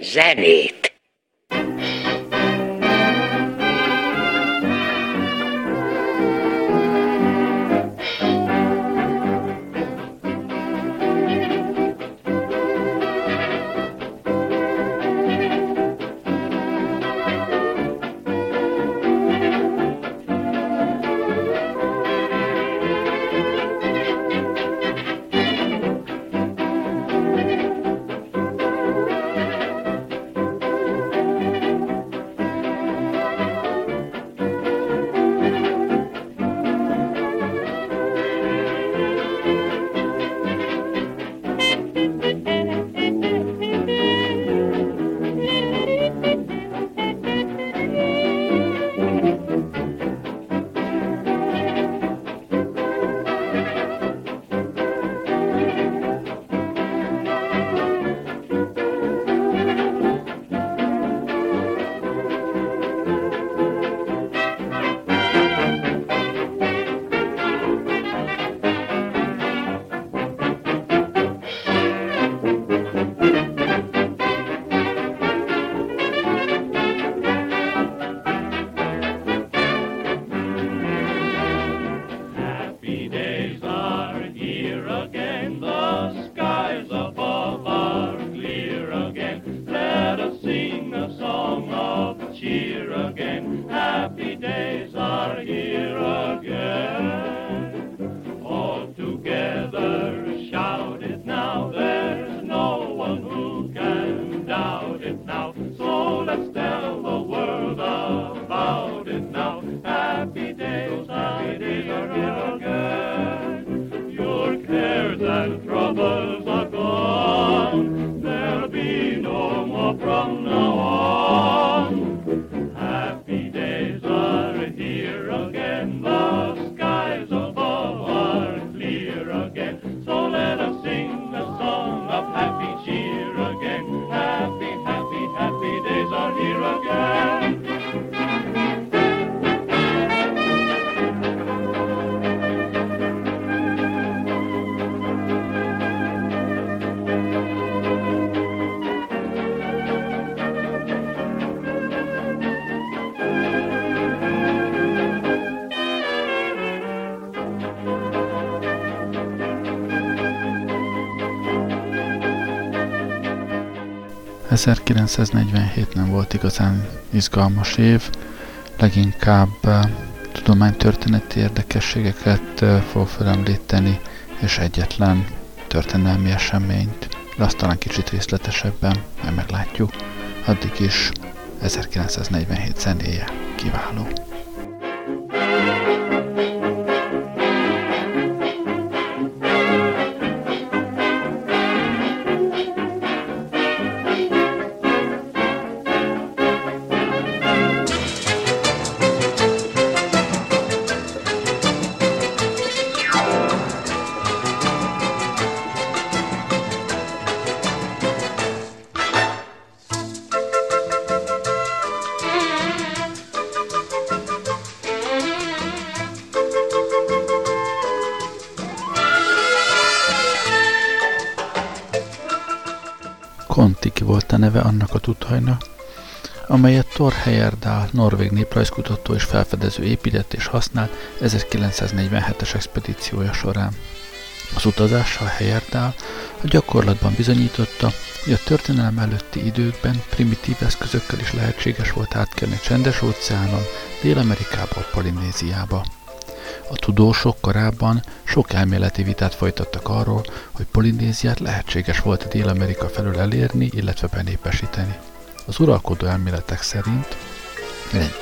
zenét. ...1947 nem volt igazán izgalmas év, leginkább uh, tudománytörténeti érdekességeket uh, fog felemlíteni, és egyetlen történelmi eseményt, de azt talán kicsit részletesebben, majd meglátjuk. Addig is 1947 zenéje kiváló. Neve annak a tutajnak, amelyet Thor Heyerdahl, norvég néprajzkutató és felfedező épített és használt 1947-es expedíciója során. Az utazással Heyerdahl a gyakorlatban bizonyította, hogy a történelem előtti időkben primitív eszközökkel is lehetséges volt átkelni csendes óceánon, Dél-Amerikába, Polinéziába. A tudósok korábban sok elméleti vitát folytattak arról, hogy Polinéziát lehetséges volt a Dél-Amerika felől elérni, illetve benépesíteni. Az uralkodó elméletek szerint egy,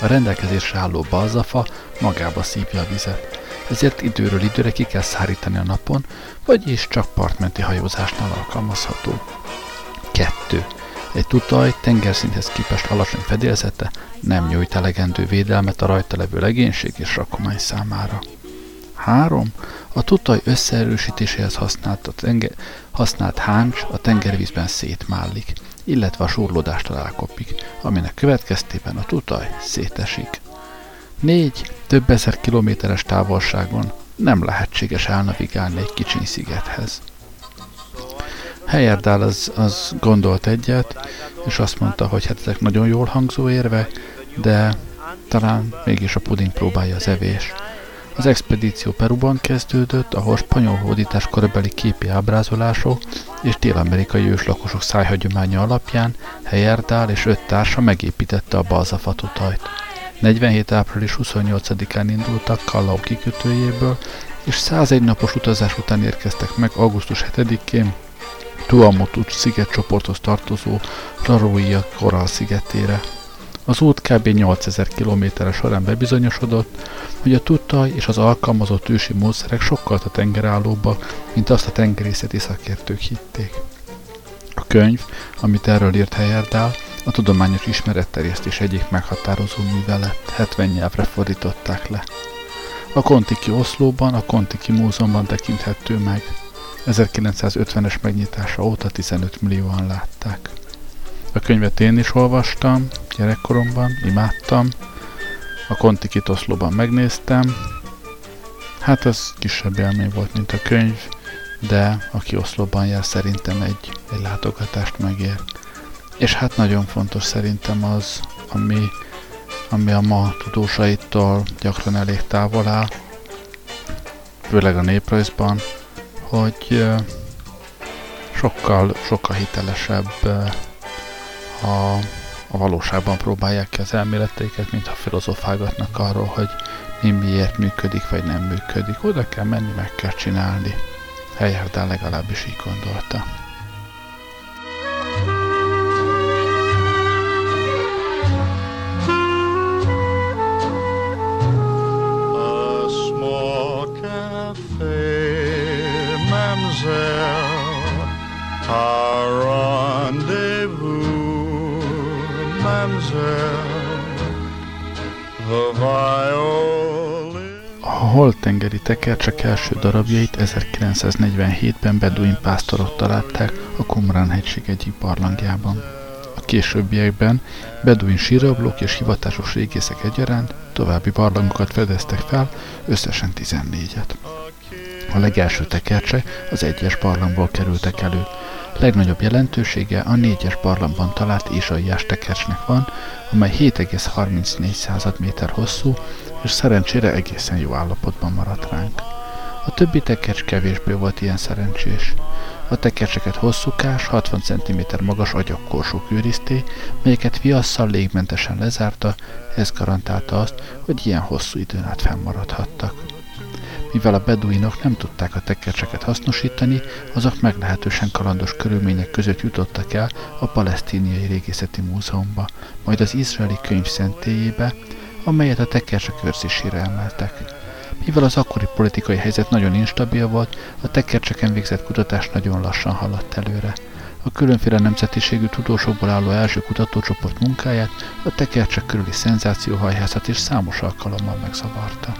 a rendelkezésre álló balzafa magába szívja a vizet, ezért időről időre ki kell szárítani a napon, vagyis csak partmenti hajózásnál alkalmazható. 2. Egy tutaj tengerszinthez képest alacsony fedélzete nem nyújt elegendő védelmet a rajta levő legénység és rakomány számára. 3. A tutaj összeerősítéséhez használt, a tenger, használt háncs a tengervízben szétmállik, illetve a surlódástól elkopik, aminek következtében a tutaj szétesik. 4. Több ezer kilométeres távolságon nem lehetséges elnavigálni egy kicsiny szigethez. Heyerdahl az, az gondolt egyet, és azt mondta, hogy hát ezek nagyon jól hangzó érve, de talán mégis a puding próbálja az evés. Az expedíció Peruban kezdődött, ahol spanyol hódítás korabeli képi ábrázolások és dél-amerikai őslakosok szájhagyománya alapján Heyerdahl és öt társa megépítette a balzafatutajt. 47. április 28-án indultak Kallau kikötőjéből, és 101 napos utazás után érkeztek meg augusztus 7-én Tuamotu szigetcsoporthoz tartozó Raroia Koral szigetére. Az út kb. 8000 km során bebizonyosodott, hogy a tudtaj és az alkalmazott ősi módszerek sokkal a tengerállóbbak, mint azt a tengerészeti szakértők hitték. A könyv, amit erről írt Heyerdahl, a tudományos ismeretterjesztés egyik meghatározó művelet, 70 nyelvre fordították le. A Kontiki Oszlóban, a Kontiki Múzeumban tekinthető meg. 1950-es megnyitása óta 15 millióan látták. A könyvet én is olvastam, gyerekkoromban, imádtam. A Kontikit Oszlóban megnéztem. Hát ez kisebb élmény volt, mint a könyv, de aki Oszlóban jár, szerintem egy, egy látogatást megér. És hát nagyon fontos szerintem az, ami, ami a ma tudósaitól gyakran elég távol áll, főleg a néprajzban, hogy sokkal, sokkal hitelesebb a, a valóságban próbálják ki az elméleteiket, mintha filozofálgatnak arról, hogy mi miért működik, vagy nem működik. Oda kell menni, meg kell csinálni. Helyerdán legalábbis így gondolta. Holtengeri tekercsek első darabjait 1947-ben beduin pásztorok találták a Kumrán hegység egyik barlangjában. A későbbiekben beduin sírablók és hivatásos régészek egyaránt további barlangokat fedeztek fel, összesen 14-et. A legelső tekercsek az egyes barlangból kerültek elő. Legnagyobb jelentősége a négyes barlangban talált Izsaiás tekercsnek van, amely 7,34 méter hosszú, és szerencsére egészen jó állapotban maradt ránk. A többi tekercs kevésbé volt ilyen szerencsés. A tekercseket hosszúkás, 60 cm magas agyakkorsók őrizté, melyeket viasszal légmentesen lezárta, ez garantálta azt, hogy ilyen hosszú időn át fennmaradhattak. Mivel a beduinok nem tudták a tekercseket hasznosítani, azok meglehetősen kalandos körülmények között jutottak el a palesztíniai régészeti múzeumba, majd az izraeli könyv szentélyébe, amelyet a tekercsek őrzésére emeltek. Mivel az akkori politikai helyzet nagyon instabil volt, a tekercseken végzett kutatás nagyon lassan haladt előre. A különféle nemzetiségű tudósokból álló első kutatócsoport munkáját a tekercsek körüli szenzációhajhászat is számos alkalommal megzavarta.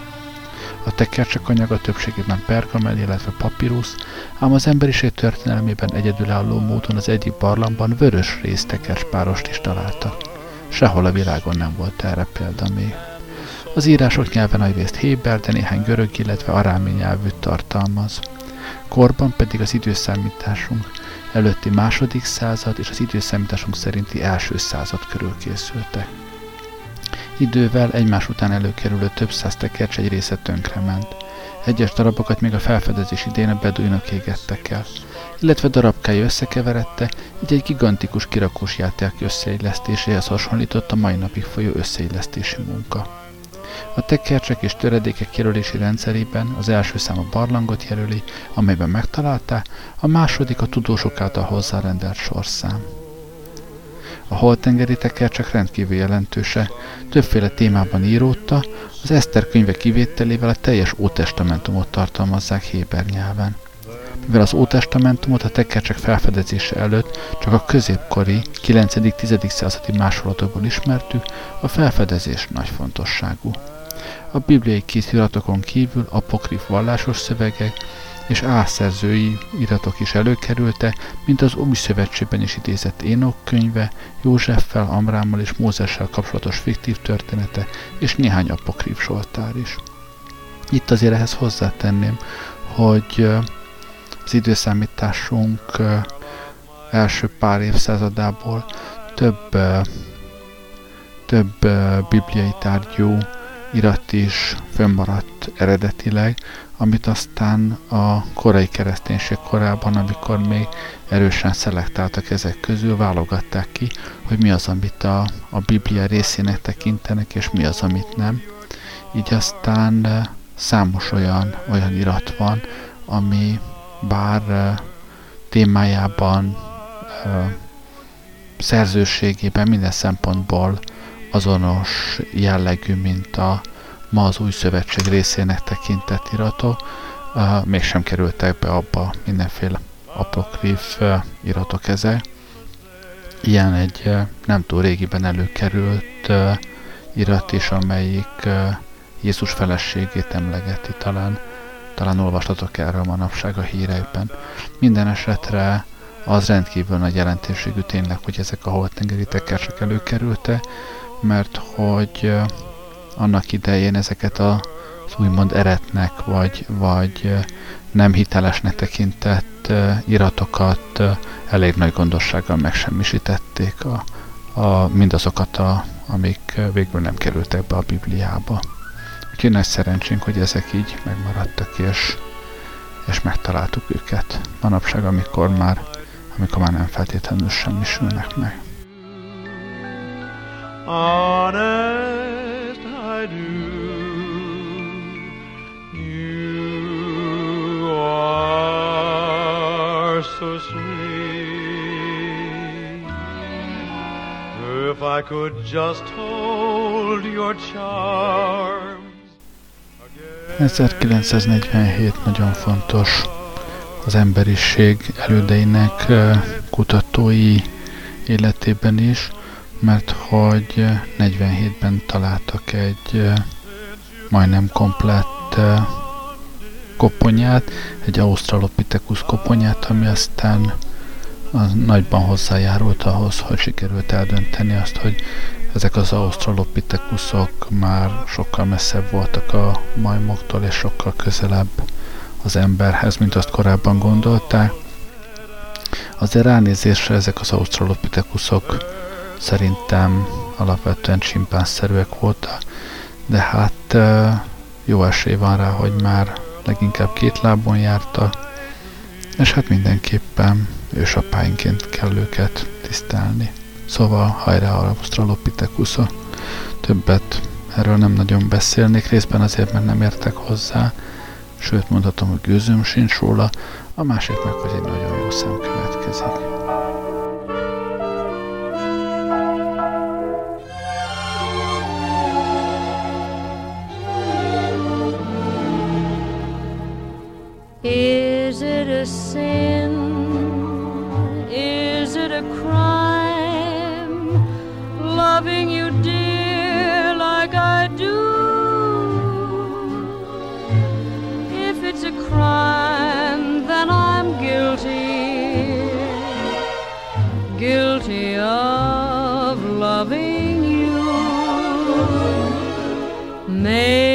A tekercsek anyaga többségében pergamel, illetve papírusz, ám az emberiség történelmében egyedülálló módon az egyik barlangban vörös rész tekercspárost is találtak. Sehol a világon nem volt erre példa még. Az írások nyelven nagyrészt héber, de néhány görög, illetve arámi nyelvűt tartalmaz. Korban pedig az időszámításunk előtti második század és az időszámításunk szerinti első század körül készültek. Idővel egymás után előkerülő több száz tekercs egy része tönkrement. Egyes darabokat még a felfedezés idén a beduinok égettek el illetve darabkája összekeverette, így egy gigantikus kirakós játék összeillesztéséhez hasonlított a mai napig folyó összeillesztési munka. A tekercsek és töredékek jelölési rendszerében az első szám a barlangot jelöli, amelyben megtalálták, a második a tudósok által hozzárendelt sorszám. A holtengeri tekercsek rendkívül jelentőse, többféle témában íródta, az Eszter könyve kivételével a teljes Ótestamentumot tartalmazzák Héber nyelven mivel az Ótestamentumot a tekercsek felfedezése előtt csak a középkori 9.-10. századi másolatokból ismertük, a felfedezés nagy fontosságú. A bibliai kéziratokon kívül apokrif vallásos szövegek és ászerzői iratok is előkerülte, mint az Új Szövetségben is idézett Énok könyve, Józseffel, Amrámmal és Mózessel kapcsolatos fiktív története és néhány apokrif soltár is. Itt azért ehhez hozzátenném, hogy az időszámításunk első pár évszázadából több, több bibliai tárgyú irat is fönnmaradt eredetileg, amit aztán a korai kereszténység korában, amikor még erősen szelektáltak ezek közül, válogatták ki, hogy mi az, amit a, a Biblia részének tekintenek, és mi az, amit nem. Így aztán számos olyan, olyan irat van, ami bár témájában, szerzőségében minden szempontból azonos jellegű, mint a ma az új szövetség részének tekintett iratok, mégsem kerültek be abba mindenféle apokrif iratok ezek. Ilyen egy nem túl régiben előkerült irat is, amelyik Jézus feleségét emlegeti talán. Talán olvastatok erről manapság a hírekben. Minden esetre az rendkívül nagy jelentőségű tényleg, hogy ezek a holtengeri tekercsek előkerültek, mert hogy annak idején ezeket a az úgymond eretnek, vagy, vagy nem hitelesnek tekintett iratokat elég nagy gondossággal megsemmisítették a, a, mindazokat, a, amik végül nem kerültek be a Bibliába. Úgyhogy nagy szerencsénk, hogy ezek így megmaradtak, és, és megtaláltuk őket. Manapság, amikor már, amikor már nem feltétlenül semmisülnek meg. Honest, I do. So sweet. If I could just hold your charm 1947 nagyon fontos. Az emberiség elődeinek kutatói életében is, mert hogy 47-ben találtak egy majdnem komplett koponyát, egy Australopithecus koponyát, ami aztán az nagyban hozzájárult ahhoz, hogy sikerült eldönteni azt, hogy ezek az australopithecusok már sokkal messzebb voltak a majmoktól, és sokkal közelebb az emberhez, mint azt korábban gondolták. Azért ránézésre ezek az australopithecusok szerintem alapvetően csimpánszerűek voltak, de hát jó esély van rá, hogy már leginkább két lábon jártak, és hát mindenképpen ősapáinként kell őket tisztelni. Szóval hajrá a Australopithecusza. Többet erről nem nagyon beszélnék, részben azért, mert nem értek hozzá, sőt mondhatom, hogy gőzöm sincs róla, a másik meg, hogy egy nagyon jó szem következik. Is it a sin? Hey.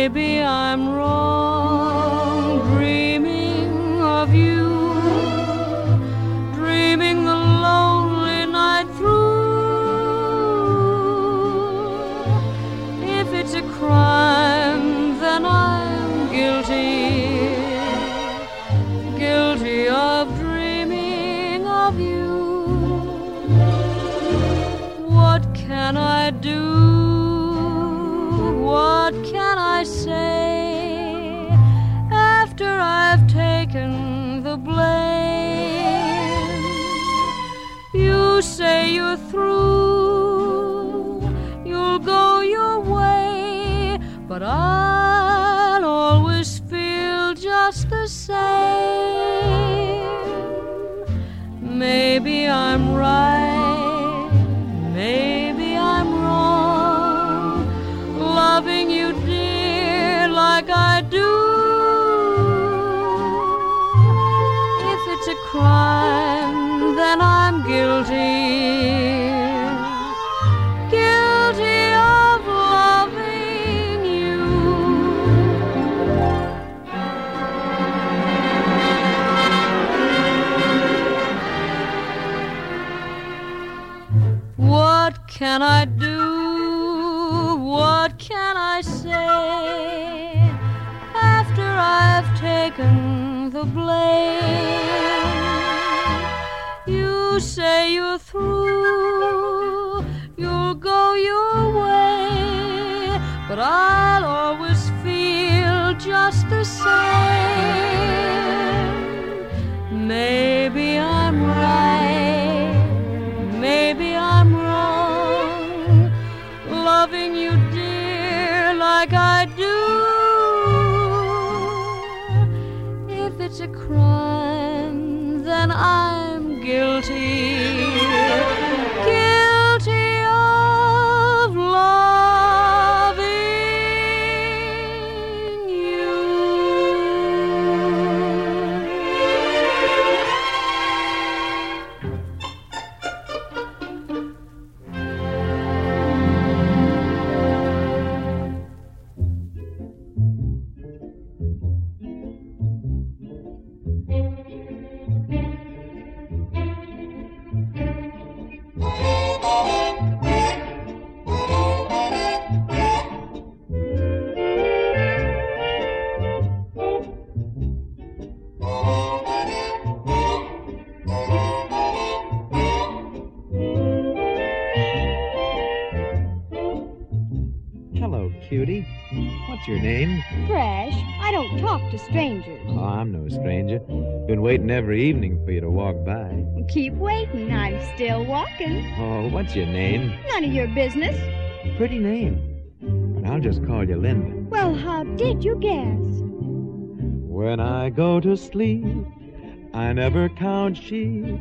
Every evening for you to walk by. Keep waiting. I'm still walking. Oh, what's your name? None of your business. Pretty name. But I'll just call you Linda. Well, how did you guess? When I go to sleep, I never count sheep.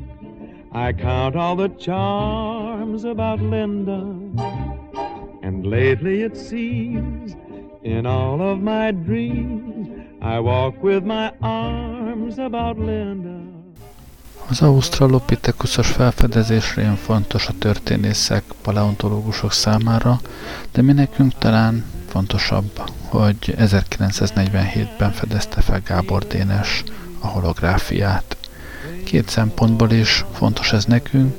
I count all the charms about Linda. And lately it seems, in all of my dreams, I walk with my arms about Linda. Az Australopithecus-os felfedezés rém fontos a történészek, paleontológusok számára, de mi nekünk talán fontosabb, hogy 1947-ben fedezte fel Gábor Dénes a holográfiát. Két szempontból is fontos ez nekünk.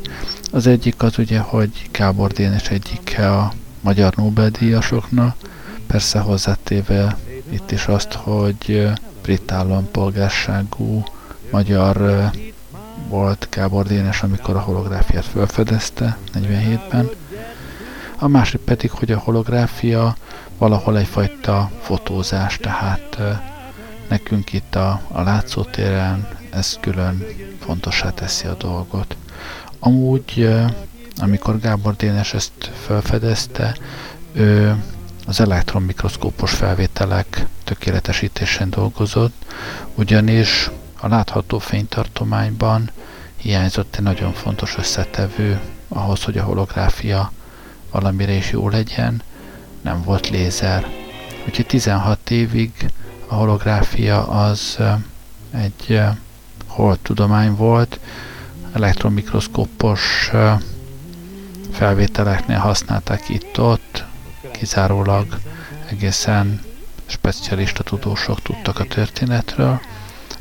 Az egyik az ugye, hogy Gábor Dénes egyike a magyar Nobel-díjasoknak, persze hozzátéve itt is azt, hogy brit állampolgárságú magyar volt Gábor Dénes, amikor a holográfiát felfedezte 47-ben. A másik pedig, hogy a holográfia valahol egyfajta fotózás, tehát nekünk itt a, a látszótéren ez külön fontosá teszi a dolgot. Amúgy, amikor Gábor Dénes ezt felfedezte, ő az elektronmikroszkópos felvételek tökéletesítésén dolgozott, ugyanis a látható fénytartományban hiányzott egy nagyon fontos összetevő ahhoz, hogy a holográfia valamire is jó legyen, nem volt lézer. Úgyhogy 16 évig a holográfia az egy holt tudomány volt, elektronmikroszkópos felvételeknél használták itt-ott, kizárólag egészen specialista tudósok tudtak a történetről.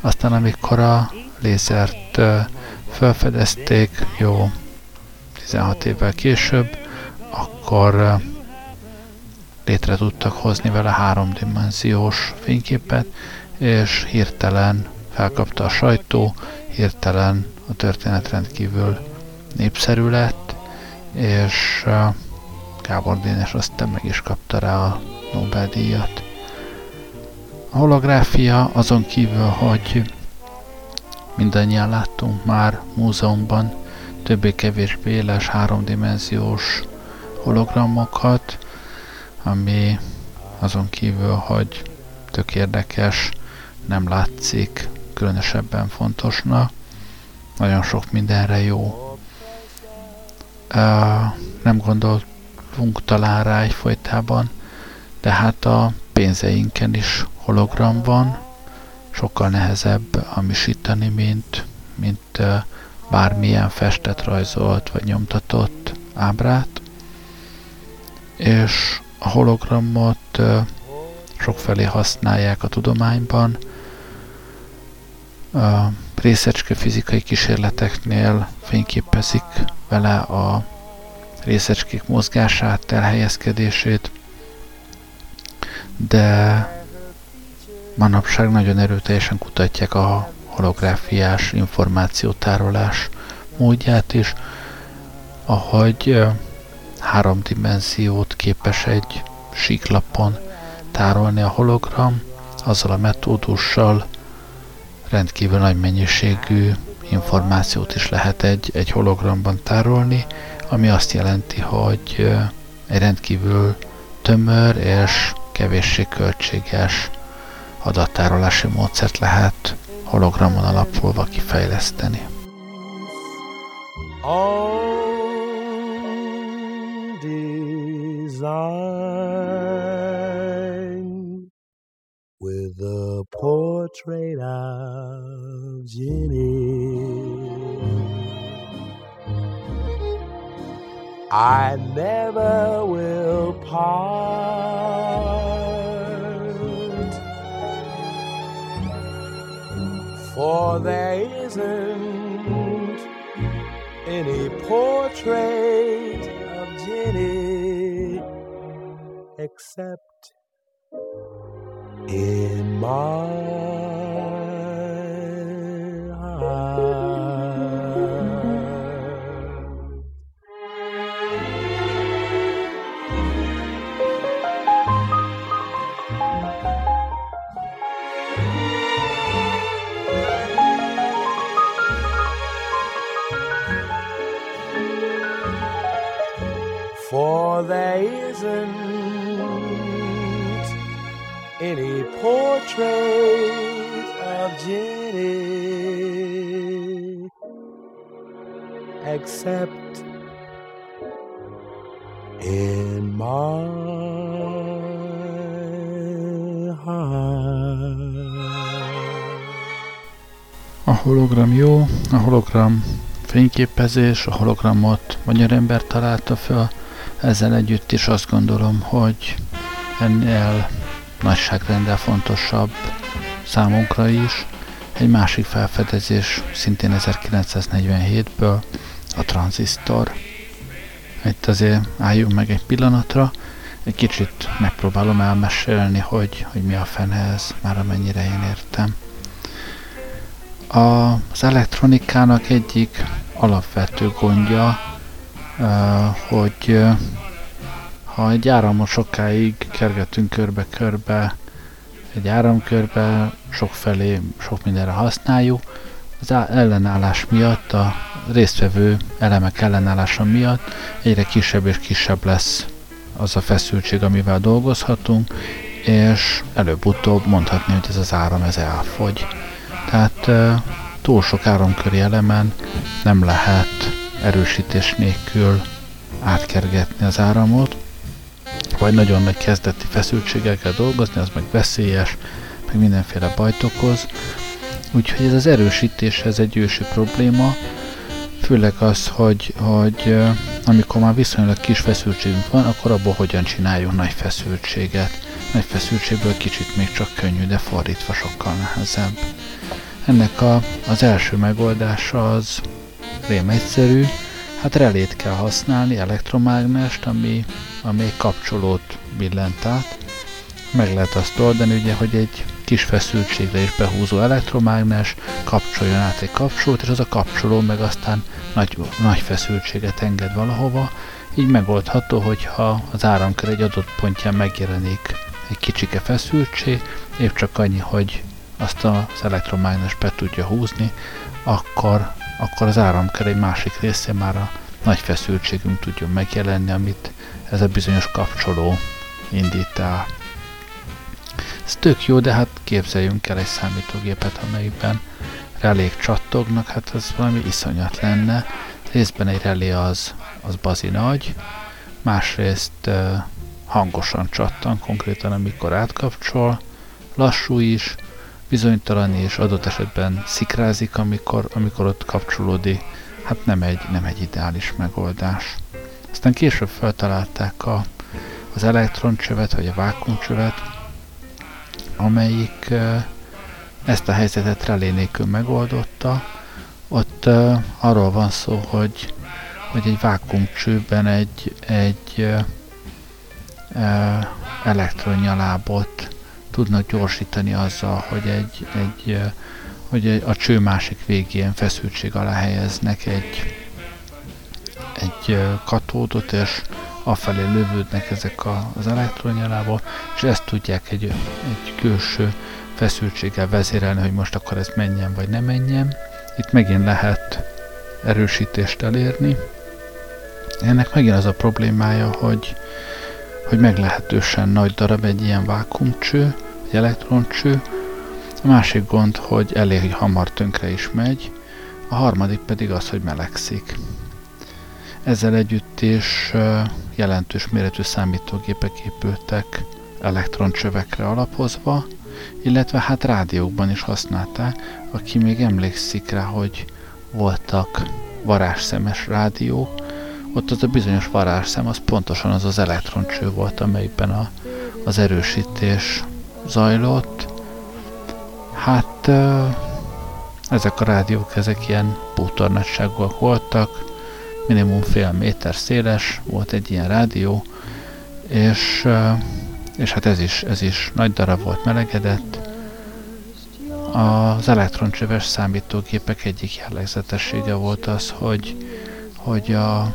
Aztán amikor a lézert felfedezték, jó 16 évvel később, akkor létre tudtak hozni vele háromdimenziós fényképet, és hirtelen felkapta a sajtó, hirtelen a történet rendkívül népszerű lett, és Gábor Dénes aztán meg is kapta rá a Nobel-díjat. A holográfia azon kívül, hogy mindannyian láttunk már múzeumban többé-kevésbé éles háromdimenziós hologramokat, ami azon kívül, hogy tök érdekes, nem látszik különösebben fontosnak, nagyon sok mindenre jó. Uh, nem gondolunk talán rá egyfolytában, de hát a pénzeinken is hologram van, sokkal nehezebb amisítani, mint, mint bármilyen festet, rajzolt vagy nyomtatott ábrát. És a hologramot sokfelé használják a tudományban, a részecske fizikai kísérleteknél fényképezik vele a részecskék mozgását, elhelyezkedését, de manapság nagyon erőteljesen kutatják a holográfiás információtárolás módját is, ahogy három dimenziót képes egy síklapon tárolni a hologram, azzal a metódussal rendkívül nagy mennyiségű információt is lehet egy, egy hologramban tárolni, ami azt jelenti, hogy egy rendkívül tömör és kevéssé költséges adattárolási módszert lehet hologramon alapulva kifejleszteni. with a portrait of Jenny. I never will part, for there isn't any portrait of Jenny except in my there isn't any portrait of Jenny except in my heart. A hologram jó, a hologram fényképezés, a hologramot magyar ember találta föl, ezzel együtt is azt gondolom, hogy ennél nagyságrendel fontosabb számunkra is egy másik felfedezés, szintén 1947-ből, a tranzisztor. Itt azért álljunk meg egy pillanatra, egy kicsit megpróbálom elmesélni, hogy, hogy mi a fene ez, már amennyire én értem. A, az elektronikának egyik alapvető gondja hogy ha egy áramot sokáig kergetünk körbe-körbe, egy áramkörbe sokfelé, sok mindenre használjuk, az ellenállás miatt, a résztvevő elemek ellenállása miatt egyre kisebb és kisebb lesz az a feszültség, amivel dolgozhatunk, és előbb-utóbb mondhatni, hogy ez az áram ez elfogy. Tehát túl sok áramköri elemen nem lehet erősítés nélkül átkergetni az áramot, vagy nagyon nagy kezdeti feszültségekkel dolgozni, az meg veszélyes, meg mindenféle bajt okoz. Úgyhogy ez az erősítés, ez egy ősi probléma, főleg az, hogy, hogy amikor már viszonylag kis feszültségünk van, akkor abból hogyan csináljunk nagy feszültséget. Nagy feszültségből kicsit még csak könnyű, de fordítva sokkal nehezebb. Ennek a, az első megoldása az rém egyszerű, hát relét kell használni, elektromágnest, ami, ami egy kapcsolót billent át. Meg lehet azt oldani, ugye, hogy egy kis feszültségre is behúzó elektromágnes kapcsoljon át egy kapcsolót, és az a kapcsoló meg aztán nagy, nagy feszültséget enged valahova. Így megoldható, hogyha az áramkör egy adott pontján megjelenik egy kicsike feszültség, épp csak annyi, hogy azt az elektromágnes be tudja húzni, akkor akkor az áramkör egy másik részén már a nagy feszültségünk tudjon megjelenni, amit ez a bizonyos kapcsoló indít el. Ez tök jó, de hát képzeljünk el egy számítógépet, amelyikben relék csattognak, hát ez valami iszonyat lenne. Részben egy relé az, az bazi nagy, másrészt uh, hangosan csattan, konkrétan amikor átkapcsol, lassú is, bizonytalan és adott esetben szikrázik, amikor, amikor ott kapcsolódik. Hát nem egy, nem egy ideális megoldás. Aztán később feltalálták a, az elektroncsövet, vagy a vákumcsövet, amelyik ezt a helyzetet relé nélkül megoldotta. Ott arról van szó, hogy hogy egy vákumcsőben egy, egy elektronyalábot tudnak gyorsítani azzal, hogy egy, egy hogy a cső másik végén feszültség alá helyeznek egy, egy katódot, és afelé lövődnek ezek a, az elektronyalába, és ezt tudják egy, egy külső feszültséggel vezérelni, hogy most akkor ez menjen vagy ne menjen. Itt megint lehet erősítést elérni. Ennek megint az a problémája, hogy, hogy meglehetősen nagy darab egy ilyen vákumcső, egy elektroncső. A másik gond, hogy elég hamar tönkre is megy, a harmadik pedig az, hogy melegszik. Ezzel együtt is jelentős méretű számítógépek épültek elektroncsövekre alapozva, illetve hát rádiókban is használták, aki még emlékszik rá, hogy voltak varázsszemes rádiók, ott az a bizonyos varázsszem, az pontosan az az elektroncső volt, amelyikben a, az erősítés zajlott. Hát ezek a rádiók, ezek ilyen bútornagyságúak voltak, minimum fél méter széles volt egy ilyen rádió, és, és hát ez is, ez is nagy darab volt melegedett. Az elektroncsöves számítógépek egyik jellegzetessége volt az, hogy, hogy a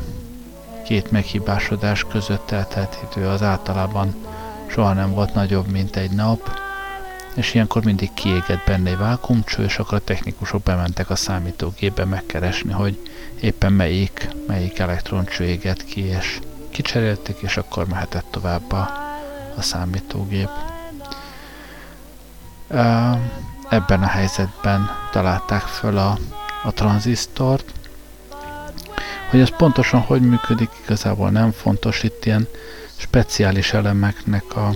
két meghibásodás között eltelt idő az általában soha nem volt nagyobb, mint egy nap, és ilyenkor mindig kiégett benne egy vákumcső, és akkor a technikusok bementek a számítógépbe megkeresni, hogy éppen melyik, melyik elektroncső égett ki, és kicserélték, és akkor mehetett tovább a, a számítógép. Ebben a helyzetben találták föl a, a tranzisztort, hogy ez pontosan hogy működik, igazából nem fontos, itt ilyen speciális elemeknek a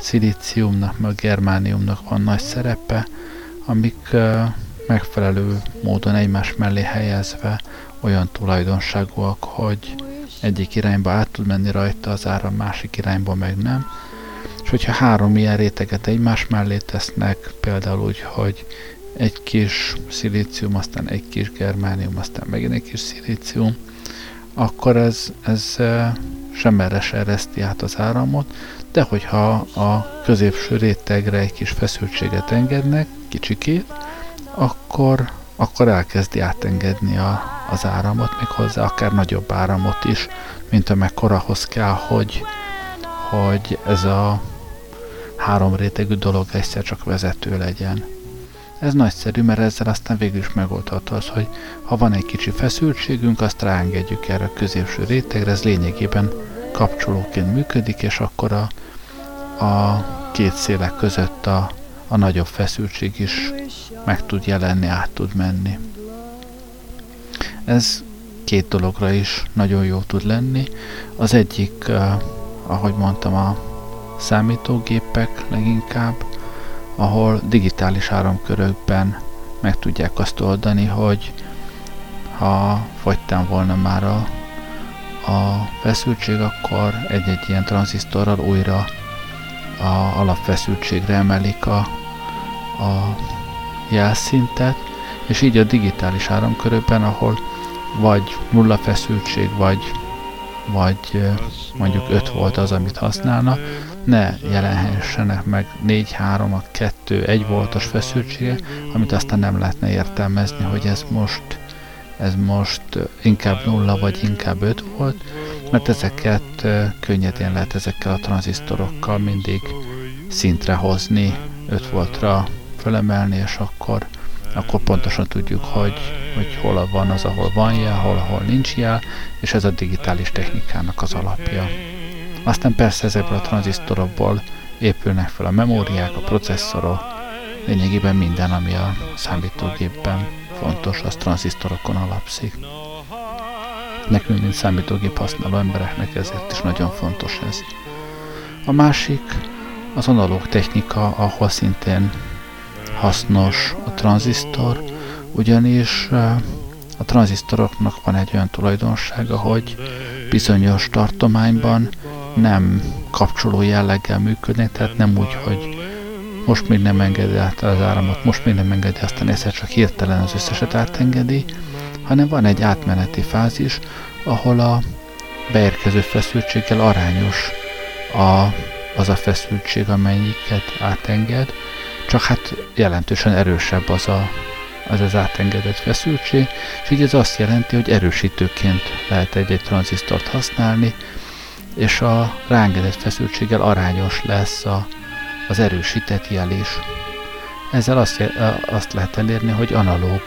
szilíciumnak, meg a germániumnak van nagy szerepe, amik megfelelő módon egymás mellé helyezve olyan tulajdonságúak, hogy egyik irányba át tud menni rajta az áram, másik irányba meg nem. És hogyha három ilyen réteget egymás mellé tesznek, például úgy, hogy egy kis szilícium, aztán egy kis germánium, aztán megint egy kis szilícium, akkor ez, ez sem se ereszti át az áramot, de hogyha a középső rétegre egy kis feszültséget engednek, kicsikét, akkor, akkor elkezdi átengedni a, az áramot, méghozzá akár nagyobb áramot is, mint amekkorahoz kell, hogy, hogy ez a három rétegű dolog egyszer csak vezető legyen. Ez nagyszerű, mert ezzel aztán végül is megoldható az, hogy ha van egy kicsi feszültségünk, azt ráengedjük erre a középső rétegre, ez lényegében kapcsolóként működik, és akkor a, a két szélek között a, a nagyobb feszültség is meg tud jelenni, át tud menni. Ez két dologra is nagyon jó tud lenni. Az egyik, uh, ahogy mondtam, a számítógépek leginkább, ahol digitális áramkörökben meg tudják azt oldani, hogy ha fogytán volna már a, a feszültség, akkor egy-egy ilyen tranzisztorral újra a alapfeszültségre emelik a, a jelszintet, és így a digitális áramkörökben, ahol vagy nulla feszültség, vagy, vagy mondjuk 5 volt az, amit használna, ne jelenhessenek meg 4, 3, 2, 1 voltos feszültsége, amit aztán nem lehetne értelmezni, hogy ez most, ez most inkább nulla, vagy inkább 5 volt, mert ezeket könnyedén lehet ezekkel a tranzisztorokkal mindig szintre hozni, 5 voltra fölemelni, és akkor, akkor pontosan tudjuk, hogy, hogy hol van az, ahol van jel, hol, ahol nincs jel, és ez a digitális technikának az alapja. Aztán persze ezekből a tranzisztorokból épülnek fel a memóriák, a processzorok, lényegében minden, ami a számítógépben fontos, az tranzisztorokon alapszik. Nekünk, mint számítógép használó embereknek ezért is nagyon fontos ez. A másik az analóg technika, ahol szintén hasznos a tranzisztor, ugyanis a tranzisztoroknak van egy olyan tulajdonsága, hogy bizonyos tartományban nem kapcsoló jelleggel működnek, tehát nem úgy, hogy most még nem engedi át az áramot, most még nem engedi, aztán egyszer csak hirtelen az összeset átengedi, hanem van egy átmeneti fázis, ahol a beérkező feszültséggel arányos a, az a feszültség, amelyiket átenged, csak hát jelentősen erősebb az a, az, az átengedett feszültség, és így ez azt jelenti, hogy erősítőként lehet egy-egy tranzisztort használni, és a ráengedett feszültséggel arányos lesz a, az erősített jel is. Ezzel azt, azt lehet elérni, hogy analóg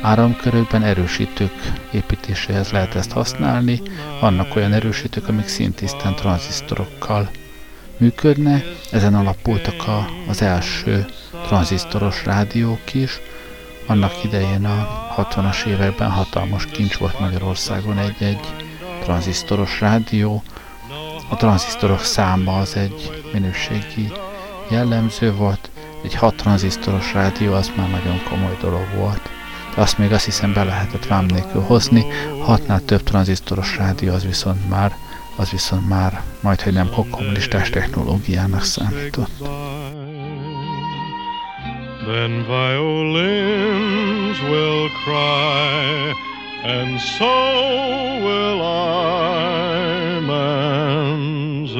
áramkörökben erősítők építéséhez lehet ezt használni. Vannak olyan erősítők, amik szintisztán tranzisztorokkal működnek. Ezen alapultak a, az első tranzisztoros rádiók is. Annak idején a 60-as években hatalmas kincs volt Magyarországon egy-egy tranzisztoros rádió. A tranzisztorok száma az egy minőségi jellemző volt, egy 6 tranzisztoros rádió az már nagyon komoly dolog volt. De azt még azt hiszem be lehetett vám nélkül hozni, hatnál több tranzisztoros rádió az viszont már az viszont már majd, hogy nem kommunistás technológiának számított. Then violins will cry, and so will I, man's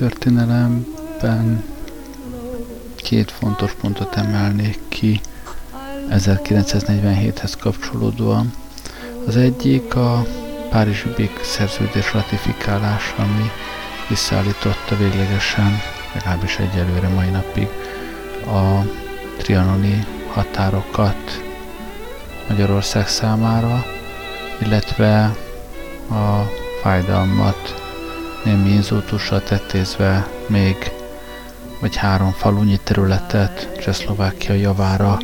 történelemben két fontos pontot emelnék ki 1947-hez kapcsolódóan. Az egyik a Párizsi Bék szerződés ratifikálása, ami visszaállította véglegesen, legalábbis egyelőre mai napig, a trianoni határokat Magyarország számára, illetve a fájdalmat némi inzultussal tettézve még vagy három falunyi területet Csehszlovákia javára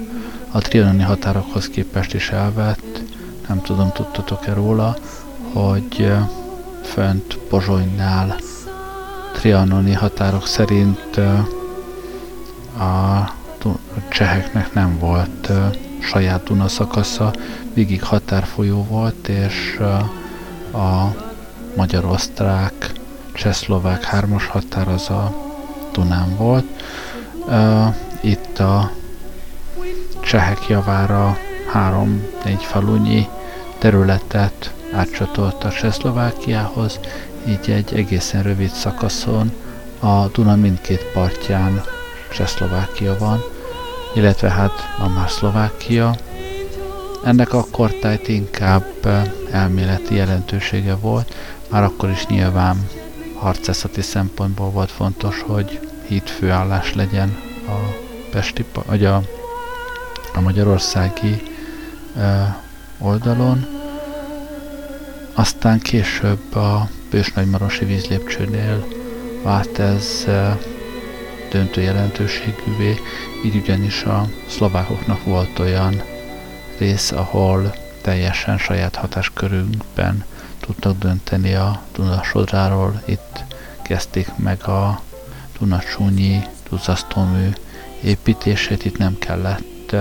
a trianoni határokhoz képest is elvett. Nem tudom, tudtatok-e róla, hogy fönt Pozsonynál trianoni határok szerint a cseheknek nem volt saját Duna szakasza, végig határfolyó volt, és a magyar-osztrák csehszlovák hármas határ az a Dunán volt. Uh, itt a csehek javára három-négy falunyi területet átcsatolt a Csehszlovákiához, így egy egészen rövid szakaszon a Duna mindkét partján Csehszlovákia van, illetve hát a már Szlovákia. Ennek a kortájt inkább elméleti jelentősége volt, már akkor is nyilván harcászati szempontból volt fontos, hogy hídfőállás legyen a Pesti, vagy a, a magyarországi e, oldalon. Aztán később a Bős-Nagymarosi vízlépcsőnél vált ez e, döntő jelentőségűvé, így ugyanis a szlovákoknak volt olyan rész, ahol teljesen saját hatáskörünkben tudtak dönteni a Dunasodráról. Itt kezdték meg a Dunacsúnyi duzasztómű építését, itt nem kellett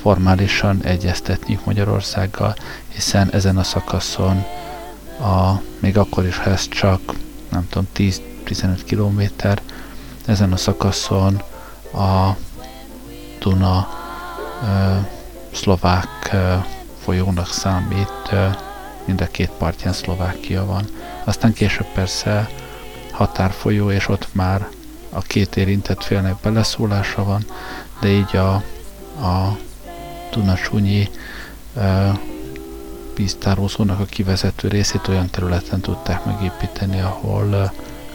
formálisan egyeztetniük Magyarországgal, hiszen ezen a szakaszon a, még akkor is, ha ez csak nem tudom, 10-15 kilométer, ezen a szakaszon a Duna szlovák folyónak számít, mind a két partján Szlovákia van. Aztán később persze határfolyó, és ott már a két érintett félnek beleszólása van, de így a, a Dunacsúnyi víztározónak a kivezető részét olyan területen tudták megépíteni, ahol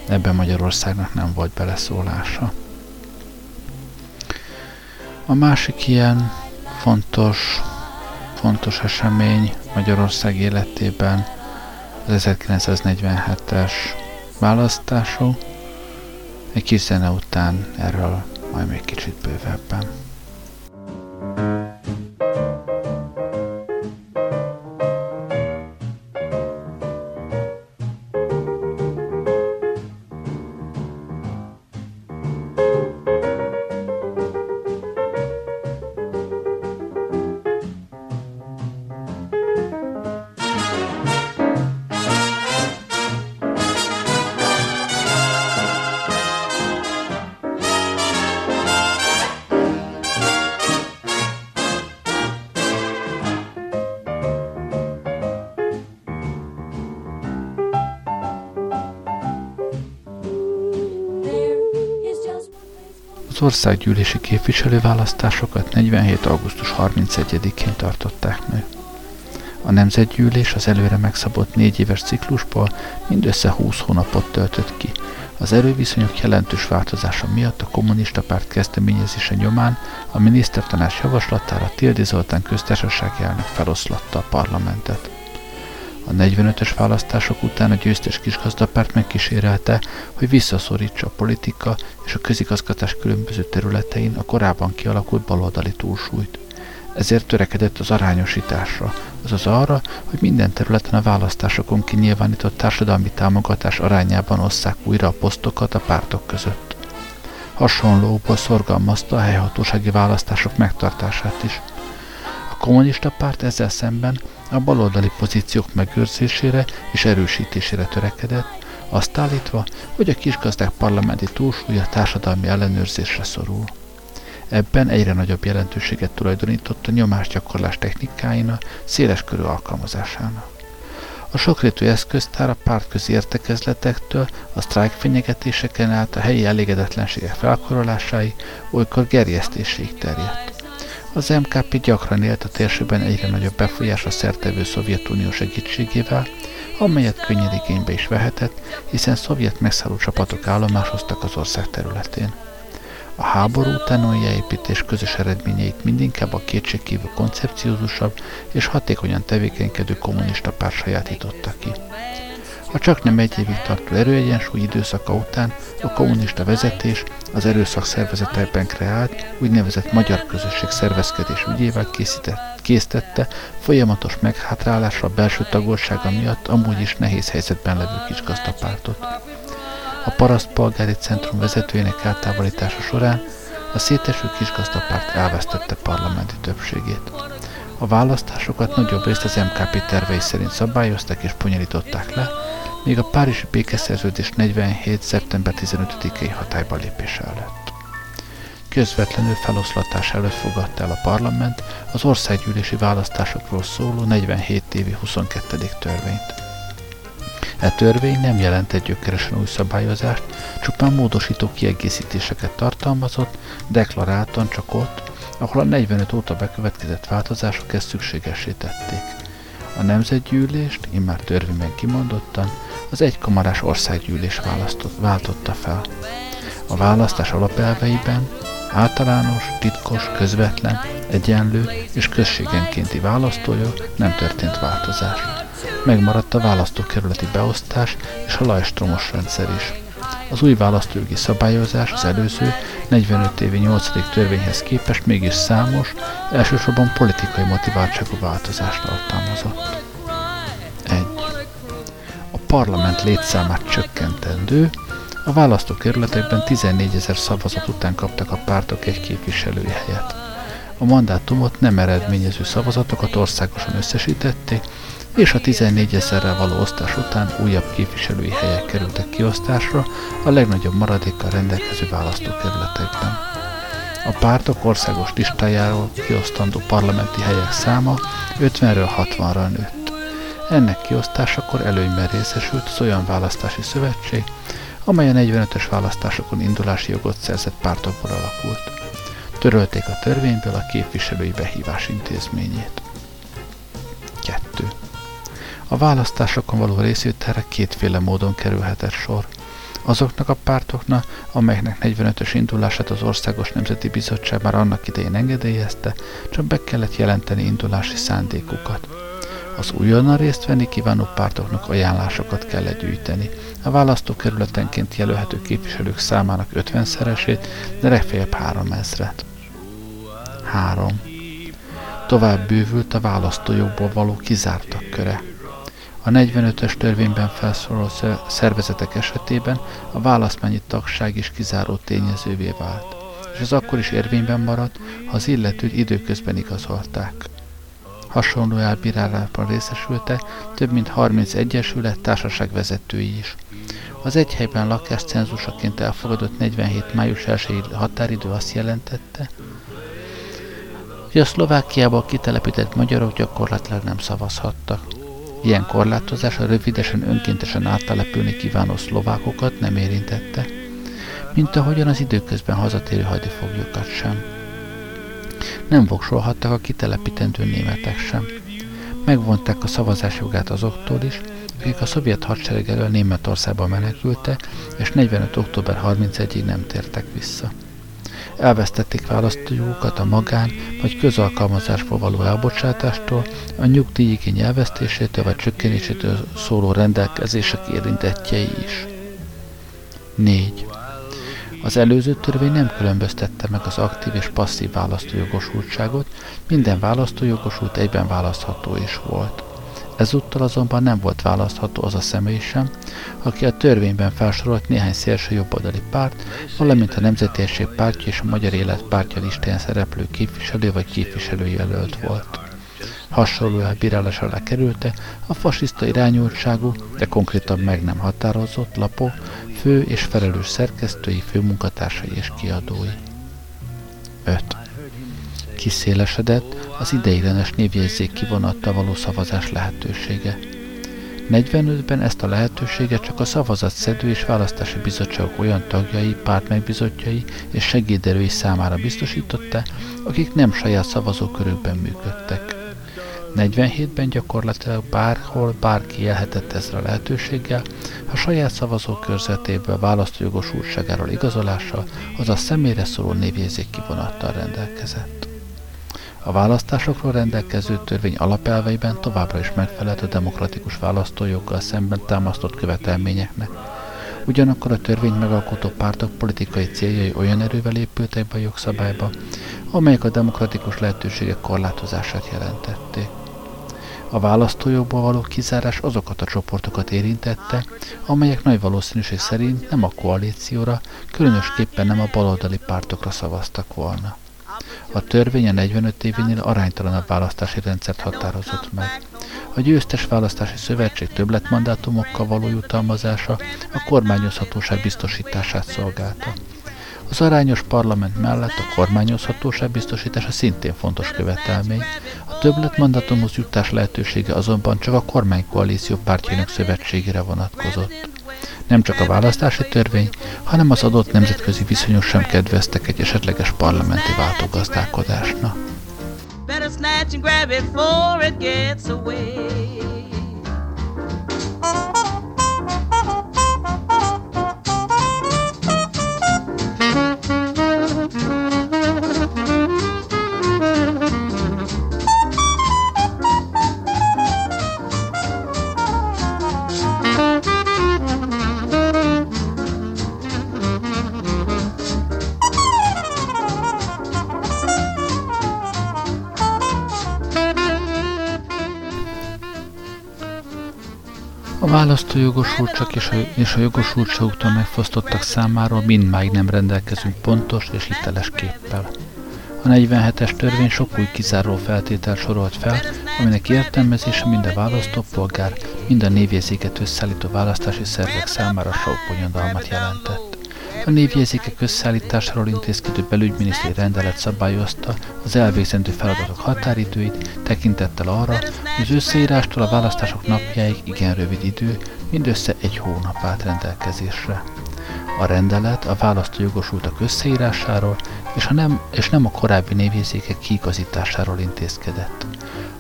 ebben Magyarországnak nem volt beleszólása. A másik ilyen fontos, fontos esemény Magyarország életében az 1947-es választások. Egy kis zene után erről majd még kicsit bővebben. Az országgyűlési képviselőválasztásokat 47. augusztus 31-én tartották meg. A Nemzetgyűlés az előre megszabott négy éves ciklusból mindössze 20 hónapot töltött ki. Az erőviszonyok jelentős változása miatt a kommunista párt kezdeményezése nyomán a minisztertanás javaslatára Tildi Zoltán köztársasági elnök feloszlatta a parlamentet. A 45-ös választások után a győztes kisgazdapárt megkísérelte, hogy visszaszorítsa a politika és a közigazgatás különböző területein a korábban kialakult baloldali túlsúlyt. Ezért törekedett az arányosításra, azaz arra, hogy minden területen a választásokon kinyilvánított társadalmi támogatás arányában osszák újra a posztokat a pártok között. Hasonlóból szorgalmazta a helyhatósági választások megtartását is. A kommunista párt ezzel szemben a baloldali pozíciók megőrzésére és erősítésére törekedett, azt állítva, hogy a kisgazdák parlamenti túlsúlya társadalmi ellenőrzésre szorul. Ebben egyre nagyobb jelentőséget tulajdonított a nyomásgyakorlás technikáinak széles körű alkalmazásának. A sokrétű eszköztár a pártközi értekezletektől a sztrájk fenyegetéseken át a helyi elégedetlenségek felkorolásáig, olykor gerjesztéséig terjedt. Az MKP gyakran élt a térségben egyre nagyobb befolyásra szertevő Szovjetunió segítségével, amelyet könnyen igénybe is vehetett, hiszen szovjet megszálló csapatok állomásoztak az ország területén. A háború után újjáépítés közös eredményeit mindinkább a kétségkívül koncepciózusabb és hatékonyan tevékenykedő kommunista párt sajátította ki. A csak nem egy évig tartó erőegyensúly időszaka után a kommunista vezetés az erőszak szervezetekben kreált úgynevezett magyar közösség szervezkedés ügyével készített, késztette folyamatos meghátrálásra a belső tagolsága miatt amúgy is nehéz helyzetben levő kisgazdapártot. A parasztpolgári centrum vezetőjének eltávolítása során a széteső kisgazdapárt elvesztette parlamenti többségét. A választásokat nagyobb részt az MKP tervei szerint szabályozták és bonyolították le, még a Párizsi békeszerződés 47. szeptember 15-i hatályba lépése előtt. Közvetlenül feloszlatás előtt fogadta el a parlament az országgyűlési választásokról szóló 47 évi 22. törvényt. E törvény nem jelentett gyökeresen új szabályozást, csupán módosító kiegészítéseket tartalmazott, deklaráltan csak ott, ahol a 45 óta bekövetkezett változások ezt szükségessé tették. A nemzetgyűlést, immár törvényben kimondottan, az egykamarás országgyűlés váltotta fel. A választás alapelveiben általános, titkos, közvetlen, egyenlő és községenkénti választója nem történt változás. Megmaradt a választókerületi beosztás és a lajstromos rendszer is. Az új választójogi szabályozás az előző 45 évi 8. törvényhez képest mégis számos, elsősorban politikai motiváltságú változást tartalmazott. 1. A parlament létszámát csökkentendő, a választókerületekben 14 ezer szavazat után kaptak a pártok egy képviselői helyet. A mandátumot nem eredményező szavazatokat országosan összesítették, és a 14 ezerrel való osztás után újabb képviselői helyek kerültek kiosztásra a legnagyobb maradékkal rendelkező választókerületekben. A pártok országos listájáról kiosztandó parlamenti helyek száma 50-ről 60-ra nőtt. Ennek kiosztásakor előnyben részesült az olyan választási szövetség, amely a 45-ös választásokon indulási jogot szerzett pártokból alakult. Törölték a törvényből a képviselői behívás intézményét. 2. A választásokon való részvételre kétféle módon kerülhetett sor. Azoknak a pártoknak, amelyeknek 45-ös indulását az Országos Nemzeti Bizottság már annak idején engedélyezte, csak be kellett jelenteni indulási szándékukat. Az újonnan részt venni kívánó pártoknak ajánlásokat kell gyűjteni. A választókerületenként jelölhető képviselők számának 50-szeresét, de legfeljebb 3 ezret. 3. Tovább bővült a választójogból való kizártak köre. A 45-ös törvényben felszóló szervezetek esetében a választmányi tagság is kizáró tényezővé vált, és ez akkor is érvényben maradt, ha az illetőt időközben igazolták. Hasonló elbírálásban részesülte több mint 30 egyesület társaság vezetői is. Az egy helyben lakás cenzusaként elfogadott 47. május 1 határidő azt jelentette, hogy a Szlovákiából kitelepített magyarok gyakorlatilag nem szavazhattak. Ilyen korlátozás a rövidesen önkéntesen áttelepülni kívánó szlovákokat nem érintette, mint ahogyan az időközben hazatérő hadifoglyokat sem. Nem voksolhattak a kitelepítendő németek sem. Megvonták a szavazás jogát azoktól is, akik a szovjet hadsereg elől Németországba menekülte, és 45. október 31-ig nem tértek vissza elvesztették választójukat a magán vagy közalkalmazásból való elbocsátástól, a nyugdíjigény elvesztésétől vagy csökkenésétől szóló rendelkezések érintettjei is. 4. Az előző törvény nem különböztette meg az aktív és passzív választójogosultságot, minden választójogosult egyben választható is volt. Ezúttal azonban nem volt választható az a személy sem, aki a törvényben felsorolt néhány szélső jobboldali párt, valamint a Nemzetérség pártja és a Magyar Élet pártja listáján szereplő képviselő vagy képviselőjelölt volt. Hasonló elbírálás alá kerülte a fasiszta irányultságú, de konkrétan meg nem határozott lapok, fő és felelős szerkesztői, főmunkatársai és kiadói. 5 kiszélesedett az ideiglenes névjegyzék kivonattal való szavazás lehetősége. 45-ben ezt a lehetőséget csak a szavazatszedő és választási bizottságok olyan tagjai, pártmegbizotjai és segéderői számára biztosította, akik nem saját szavazókörökben működtek. 47-ben gyakorlatilag bárhol bárki élhetett ezzel a lehetőséggel, ha saját szavazókörzetéből választójogosultságáról igazolással, azaz személyre szóló névjegyzék kivonattal rendelkezett. A választásokról rendelkező törvény alapelveiben továbbra is megfelelt a demokratikus választójoggal szemben támasztott követelményeknek. Ugyanakkor a törvény megalkotó pártok politikai céljai olyan erővel épültek be a jogszabályba, amelyek a demokratikus lehetőségek korlátozását jelentették. A választójogból való kizárás azokat a csoportokat érintette, amelyek nagy valószínűség szerint nem a koalícióra, különösképpen nem a baloldali pártokra szavaztak volna. A törvény a 45 événél aránytalanabb választási rendszert határozott meg. A győztes választási szövetség többletmandátumokkal való jutalmazása a kormányozhatóság biztosítását szolgálta. Az arányos parlament mellett a kormányozhatóság biztosítása szintén fontos követelmény, a többletmandátumhoz jutás lehetősége azonban csak a kormánykoalíció pártjának szövetségére vonatkozott. Nem csak a választási törvény, hanem az adott nemzetközi viszonyok sem kedveztek egy esetleges parlamenti váltogazdálkodásnak. Better snatch and grab it before it gets away. A választójogosultsak és a, és a jogosultságuktól megfosztottak számára mindmáig nem rendelkezünk pontos és hiteles képpel. A 47-es törvény sok új kizáró feltétel sorolt fel, aminek értelmezése mind a választópolgár, mind a névjegyzéket összeállító választási szervek számára sok bonyodalmat jelentett. A névjegyzékek összeállításáról intézkedő belügyminiszteri rendelet szabályozta az elvégzendő feladatok határidőit, tekintettel arra, hogy az összeírástól a választások napjáig igen rövid idő, mindössze egy hónap állt rendelkezésre. A rendelet a választójogosultak összeírásáról és, a nem, és nem a korábbi névjegyzékek kiigazításáról intézkedett.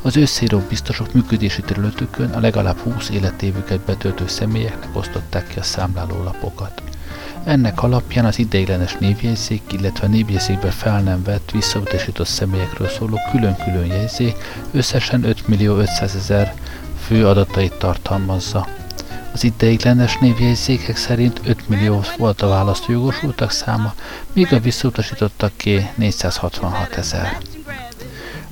Az összeíró biztosok működési területükön a legalább 20 életévüket betöltő személyeknek osztották ki a számlálólapokat. Ennek alapján az ideiglenes névjegyzék, illetve a névjegyzékbe fel nem vett, visszautasított személyekről szóló külön-külön jegyzék összesen 5 millió 500 ezer fő adatait tartalmazza. Az ideiglenes névjegyzékek szerint 5 millió volt a választójogosultak száma, míg a visszautasítottak ki 466 ezer.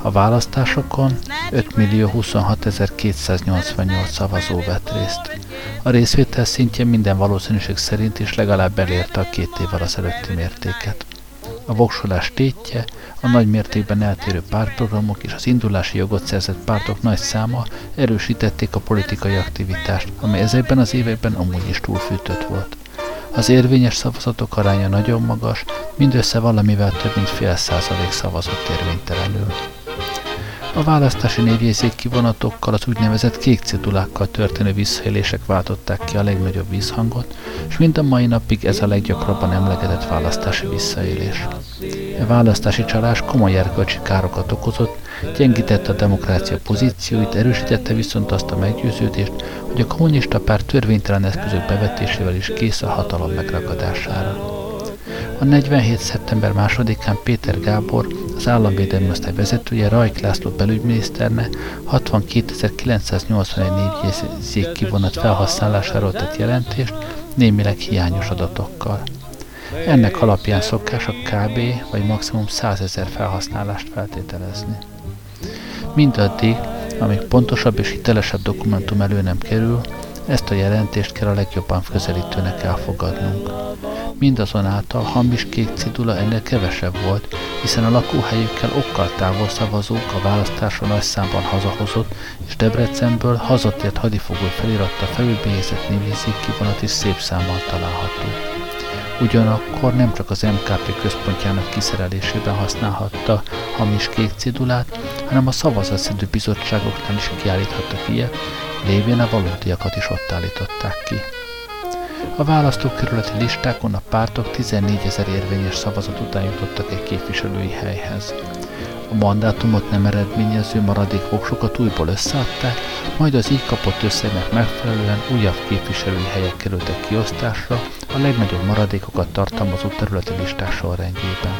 A választásokon 5 millió 26 288 szavazó vett részt. A részvétel szintje minden valószínűség szerint is legalább elérte a két évvel az előtti mértéket. A voksolás tétje, a nagy mértékben eltérő pártprogramok és az indulási jogot szerzett pártok nagy száma erősítették a politikai aktivitást, amely ezekben az években amúgy is túlfűtött volt. Az érvényes szavazatok aránya nagyon magas, mindössze valamivel több mint fél százalék szavazott érvénytelenül. A választási névjegyzék kivonatokkal az úgynevezett kék cedulákkal történő visszaélések váltották ki a legnagyobb vízhangot, és mind a mai napig ez a leggyakrabban emlegetett választási visszaélés. A választási csalás komoly erkölcsi károkat okozott, gyengítette a demokrácia pozícióit, erősítette viszont azt a meggyőződést, hogy a kommunista párt törvénytelen eszközök bevetésével is kész a hatalom megragadására. A 47. szeptember 2-án Péter Gábor, az államvédelmi osztály vezetője Rajk László belügyminiszterne 62.981 névjegyzék kivonat felhasználásáról tett jelentést, némileg hiányos adatokkal. Ennek alapján szokás a kb. vagy maximum 100 ezer felhasználást feltételezni. Mindaddig, amíg pontosabb és hitelesebb dokumentum elő nem kerül, ezt a jelentést kell a legjobban közelítőnek elfogadnunk. Mindazonáltal hamis kék cidula ennél kevesebb volt, hiszen a lakóhelyükkel okkal távol szavazók a választásra nagy számban hazahozott, és Debrecenből hazatért hadifogoly felirattal felülbélyezett névjegyzék kivonat is szép számmal található. Ugyanakkor nem csak az MKP központjának kiszerelésében használhatta hamis kék cédulát, hanem a szavazatszedő bizottságoknál is kiállíthattak ilyet, lévén a valódiakat is ott állították ki. A választókerületi listákon a pártok 14 ezer érvényes szavazat után jutottak egy képviselői helyhez. A mandátumot nem eredményező maradék voksokat újból összeadták, majd az így kapott összegnek megfelelően újabb képviselői helyek kerültek kiosztásra a legnagyobb maradékokat tartalmazó területi listák sorrendjében.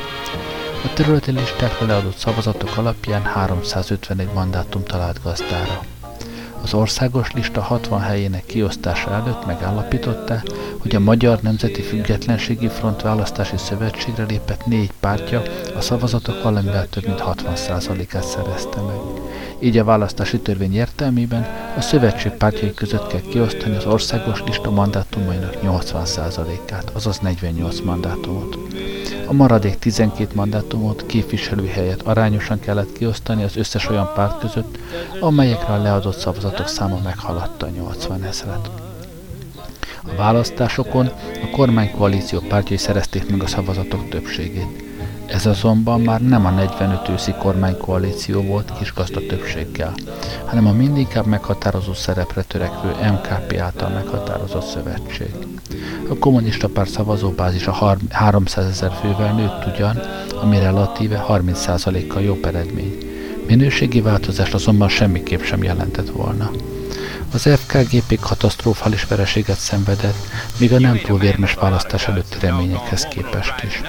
A területi listákra leadott szavazatok alapján 351 mandátum talált gazdára. Az országos lista 60 helyének kiosztása előtt megállapította, hogy a Magyar Nemzeti Függetlenségi Front Választási Szövetségre lépett négy pártja a szavazatok valamivel több mint 60%-át szerezte meg. Így a választási törvény értelmében a szövetség pártjai között kell kiosztani az országos lista mandátumainak 80%-át, azaz 48 mandátumot. A maradék 12 mandátumot képviselő helyet arányosan kellett kiosztani az összes olyan párt között, amelyekre a leadott szavazatok száma meghaladta 80 ezeret. A választásokon a kormánykoalíció pártjai szerezték meg a szavazatok többségét. Ez azonban már nem a 45 őszi kormánykoalíció volt kis gazda többséggel, hanem a mindinkább meghatározó szerepre törekvő MKP által meghatározott szövetség. A kommunista párt a 300 ezer fővel nőtt ugyan, ami relatíve 30%-kal jobb eredmény. Minőségi változást azonban semmiképp sem jelentett volna. Az FKGP katasztrofális vereséget szenvedett, míg a nem túl vérmes választás előtti reményekhez képest is.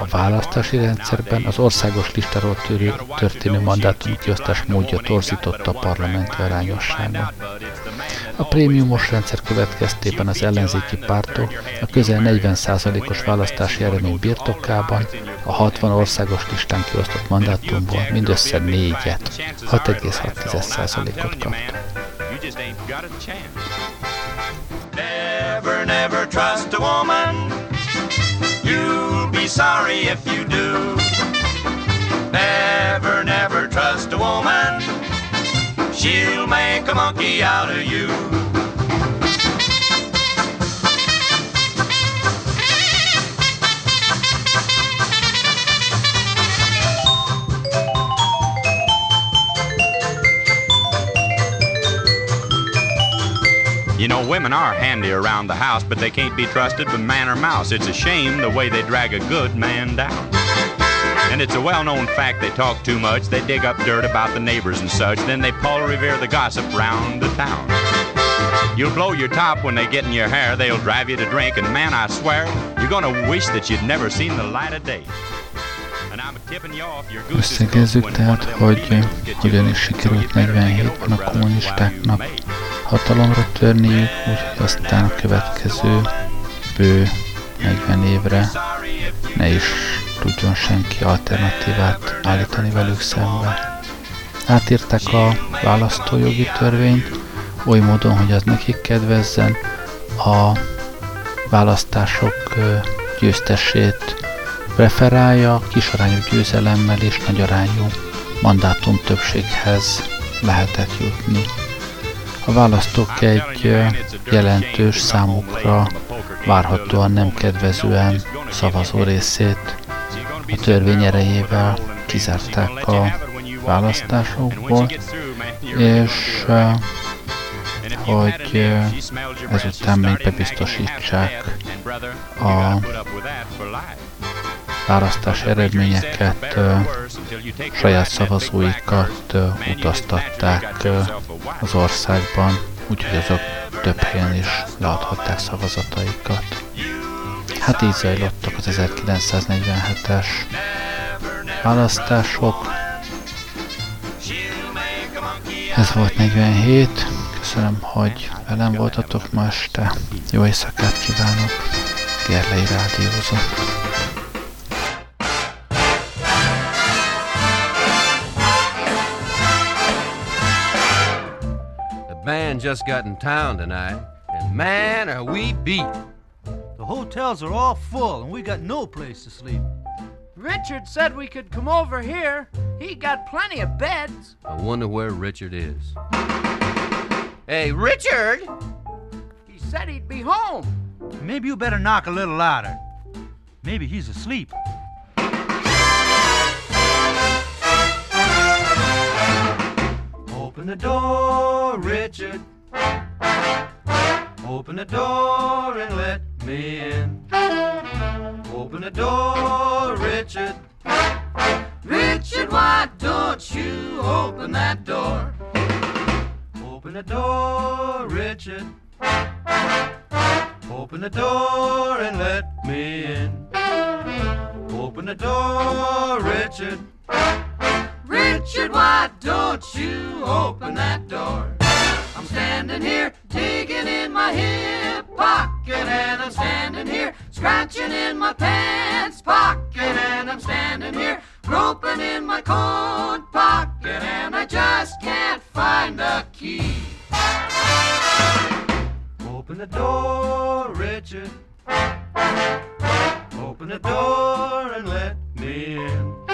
A választási rendszerben az országos listáról törő, történő mandátum kiosztás módja torzította a parlamenti arányosságot. A prémiumos rendszer következtében az ellenzéki pártok a közel 40%-os választási eredmény birtokában a 60 országos listán kiosztott mandátumból mindössze négyet, 6,6%-ot kaptak. Just ain't got a chance. Never, never trust a woman. You'll be sorry if you do. Never, never trust a woman. She'll make a monkey out of you. Women are handy around the house, but they can't be trusted with man or mouse. It's a shame the way they drag a good man down. And it's a well-known fact they talk too much, they dig up dirt about the neighbors and such, then they Paul Revere the gossip round the town. You'll blow your top when they get in your hair, they'll drive you to drink, and man, I swear, you're gonna wish that you'd never seen the light of day. And I'm tipping you off, your goose Összegezzük tehát, one of them hogy hogyan is sikerült you better make 47-ben a kommunistáknak while you may. Hatalomra törniük, úgyhogy aztán a következő bő 40 évre ne is tudjon senki alternatívát állítani velük szembe. Átírták a választójogi törvényt oly módon, hogy az nekik kedvezzen, a választások győztesét preferálja, kisarányú győzelemmel és nagyarányú mandátum többséghez lehetett jutni. A választók egy jelentős számukra várhatóan nem kedvezően szavazó részét a törvény erejével kizárták a választásokból, és hogy ezután még bebiztosítsák a választás eredményeket, saját szavazóikat utaztatták az országban, úgyhogy azok több helyen is leadhatták szavazataikat. Hát így zajlottak az 1947-es választások. Ez volt 47. Köszönöm, hogy velem voltatok ma este. Jó éjszakát kívánok. Gerlei Rádiózott. The band just got in town tonight, and man, are we beat. The hotels are all full and we got no place to sleep. Richard said we could come over here. He got plenty of beds. I wonder where Richard is. Hey, Richard! He said he'd be home. Maybe you better knock a little louder. Maybe he's asleep. Open the door, Richard. Open the door and let me in. Open the door, Richard. Richard, why don't you open that door? Open the door, Richard. Open the door and let me in. Open the door, Richard. Richard, why don't you open that door? I'm standing here digging in my hip pocket, and I'm standing here scratching in my pants pocket, and I'm standing here groping in my coat pocket, and I just can't find a key. Open the door, Richard. Open the door and let me in.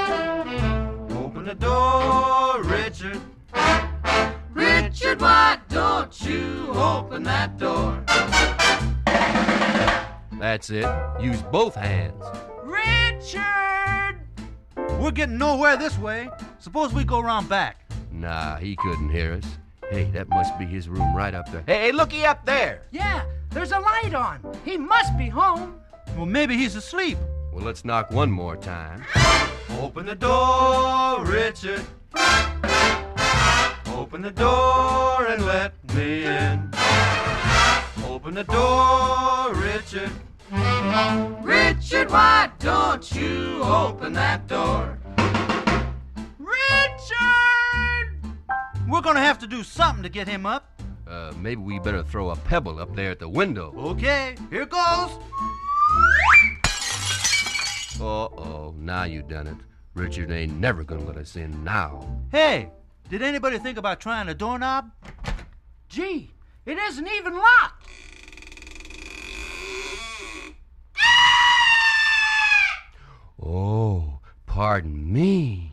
Open the door, Richard. Richard, why don't you open that door? That's it. Use both hands. Richard! We're getting nowhere this way. Suppose we go around back. Nah, he couldn't hear us. Hey, that must be his room right up there. Hey, looky up there. Yeah, there's a light on. He must be home. Well, maybe he's asleep. Well, let's knock one more time. Open the door, Richard. Open the door and let me in. Open the door, Richard. Richard, why don't you open that door? Richard! We're gonna have to do something to get him up. Uh, maybe we better throw a pebble up there at the window. Okay, here goes. Uh-oh, now you done it. Richard ain't never gonna let us in now. Hey, did anybody think about trying a doorknob? Gee, it isn't even locked. Oh, pardon me.